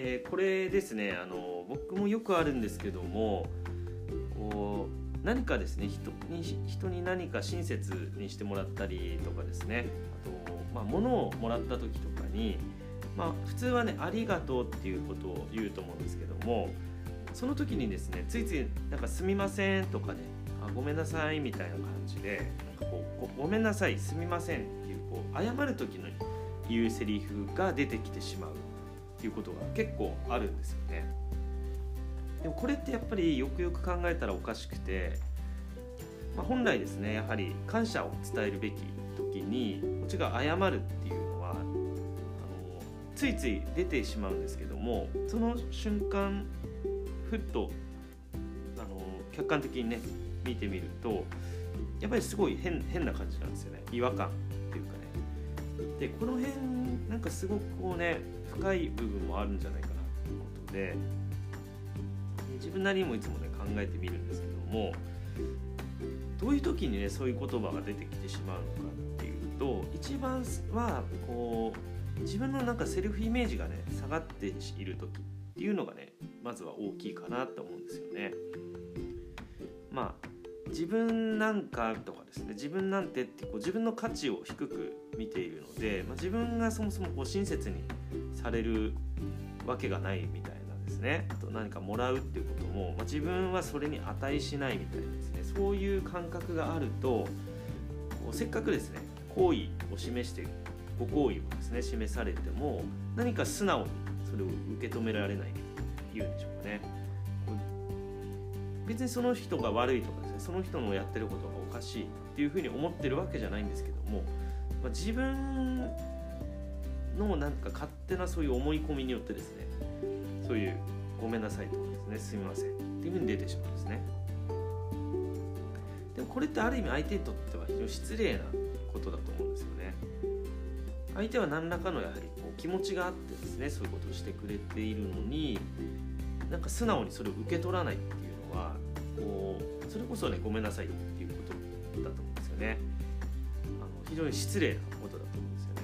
えー、これですねあの僕もよくあるんですけどもこう何かですね人に人に何か親切にしてもらったりとかですねあと、まあ、物をもらった時とかに、まあ、普通はね「ありがとう」っていうことを言うと思うんですけどもその時にですねついついなんか「すみません」とかね「あごめんなさい」みたいな感じでなんかこう「ごめんなさいすみません」っていうこう謝る時の言うセリフが出てきてしまう。っていうことが結構あるんですよね。でもこれってやっぱりよくよく考えたらおかしくて、まあ、本来ですねやはり感謝を伝えるべき時にこっちが謝るっていうのはあのついつい出てしまうんですけどもその瞬間ふっとあの客観的にね見てみるとやっぱりすごい変な感じなんですよね違和感っていうかでこの辺なんかすごくこうね深い部分もあるんじゃないかなということで自分なりにもいつもね考えてみるんですけどもどういう時にねそういう言葉が出てきてしまうのかっていうと一番はこう自分のなんかセルフイメージがね下がっている時っていうのがねまずは大きいかなと思うんですよね。まあ自分なんかとかですね自分なんてってこう自分の価値を低く見ているので、まあ、自分がそもそもこう親切にされるわけがないみたいなんですね。あと何かもらうっていうことも、まあ、自分はそれに値しないみたいなですね。そういう感覚があるとこうせっかくですね好意を示してご好意をですね示されても何か素直にそれを受け止められないというんでしょうかね。別にその人が悪いとかその人のやってることがおかしいっていうふうに思ってるわけじゃないんですけども、まあ、自分のなんか勝手なそういう思い込みによってですねそういうごめんなさいとかですねすみませんっていうふうに出てしまうんですね。でもこれってある意味相手にとっては非常に失礼なことだと思うんですよね。相手は何らかのやはりこう気持ちがあってですねそういうことをしてくれているのになんか素直にそれを受け取らないっていうのはこうそれこそねごめんなさいっていうことだと思うんですよね。あの非常に失礼なことだと思うんですよね。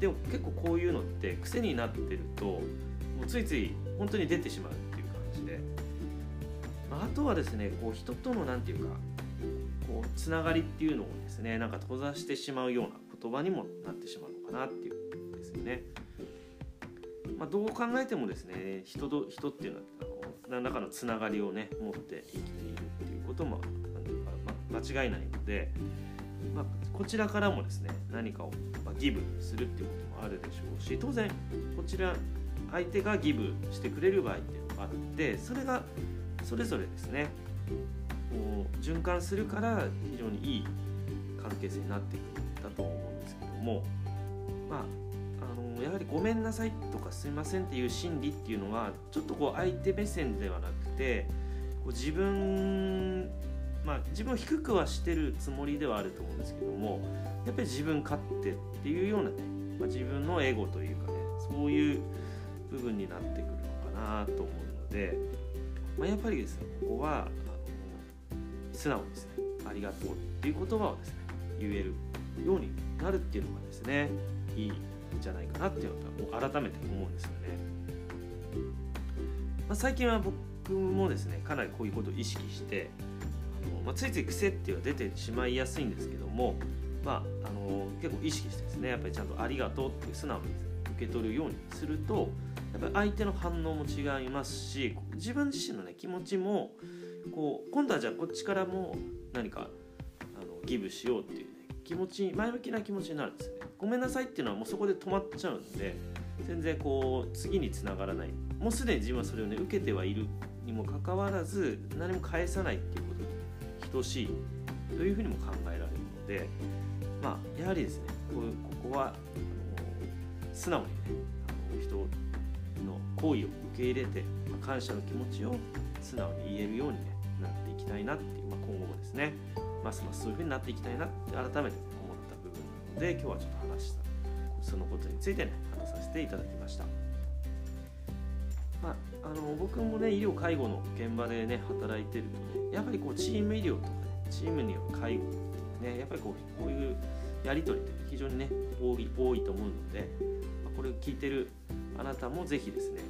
でも結構こういうのって癖になってるともうついつい本当に出てしまうっていう感じで、まあ、あとはですねこう人との何て言うかこうつながりっていうのをですねなんか閉ざしてしまうような言葉にもなってしまうのかなっていうですよね。まあ、どう考えてもですね人と人っていうのはあの何らかのつながりをね持って生きているっていうことも、間違いないので、まあ、こちらからもですね何かを、まギブするっていうこともあるでしょうし当然こちら相手がギブしてくれる場合っていうのがあってそれがそれぞれですねこう循環するから非常にいい関係性になっていくんだと思うんですけどもまあのやはり「ごめんなさい」とか「すいません」っていう心理っていうのはちょっとこう相手目線ではなくてこう自分まあ自分を低くはしてるつもりではあると思うんですけどもやっぱり自分勝手っていうようなね、まあ、自分のエゴというかねそういう部分になってくるのかなと思うので、まあ、やっぱりですねここはあの素直ですねありがとうっていう言葉をですね言えるようになるっていうのがですねいいじゃないかなっていうのは改めて思うんですよね。まあ、最近は僕もですねかなりこういうことを意識してあの、まあ、ついつい癖っていうのは出てしまいやすいんですけども、まあ、あの結構意識してですねやっぱりちゃんと「ありがとう」っていう素直に受け取るようにするとやっぱり相手の反応も違いますし自分自身のね気持ちもこう今度はじゃあこっちからも何かあのギブしようっていう、気持ち前向きな気持ちになるんですよね。ごめんなさいっていうのはもうそこで止まっちゃうんで全然こう次につながらない。もうすでに自分はそれをね受けてはいるにもかかわらず何も返さないっていうことに等しいというふうにも考えられるのでまあやはりですねこうここはあの素直にねあの人の行為を受け入れて、まあ、感謝の気持ちを素直に言えるように、ね、なっていきたいなっていう、まあ、今後もですね。ますますそういうふうになっていきたいなって改めて思った部分なので今日はちょっと話したそのことについてね話させていただきました。まあ、あの僕もね医療介護の現場でね働いてるとねやっぱりこうチーム医療とかねチームによる介護ねやっぱりこうこういうやり取りって非常にね多い多いと思うので、ま、これを聞いてるあなたもぜひですね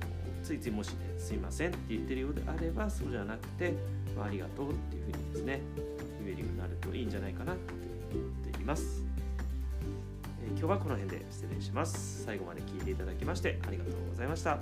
あのついついもしねすいませんって言ってるようであればそうじゃなくて、まあ、ありがとうっていうふうにですね言えるようになるといいんじゃないかなって思っています、えー、今日はこの辺で失礼します。最後まで聞いていただきましてありがとうございました。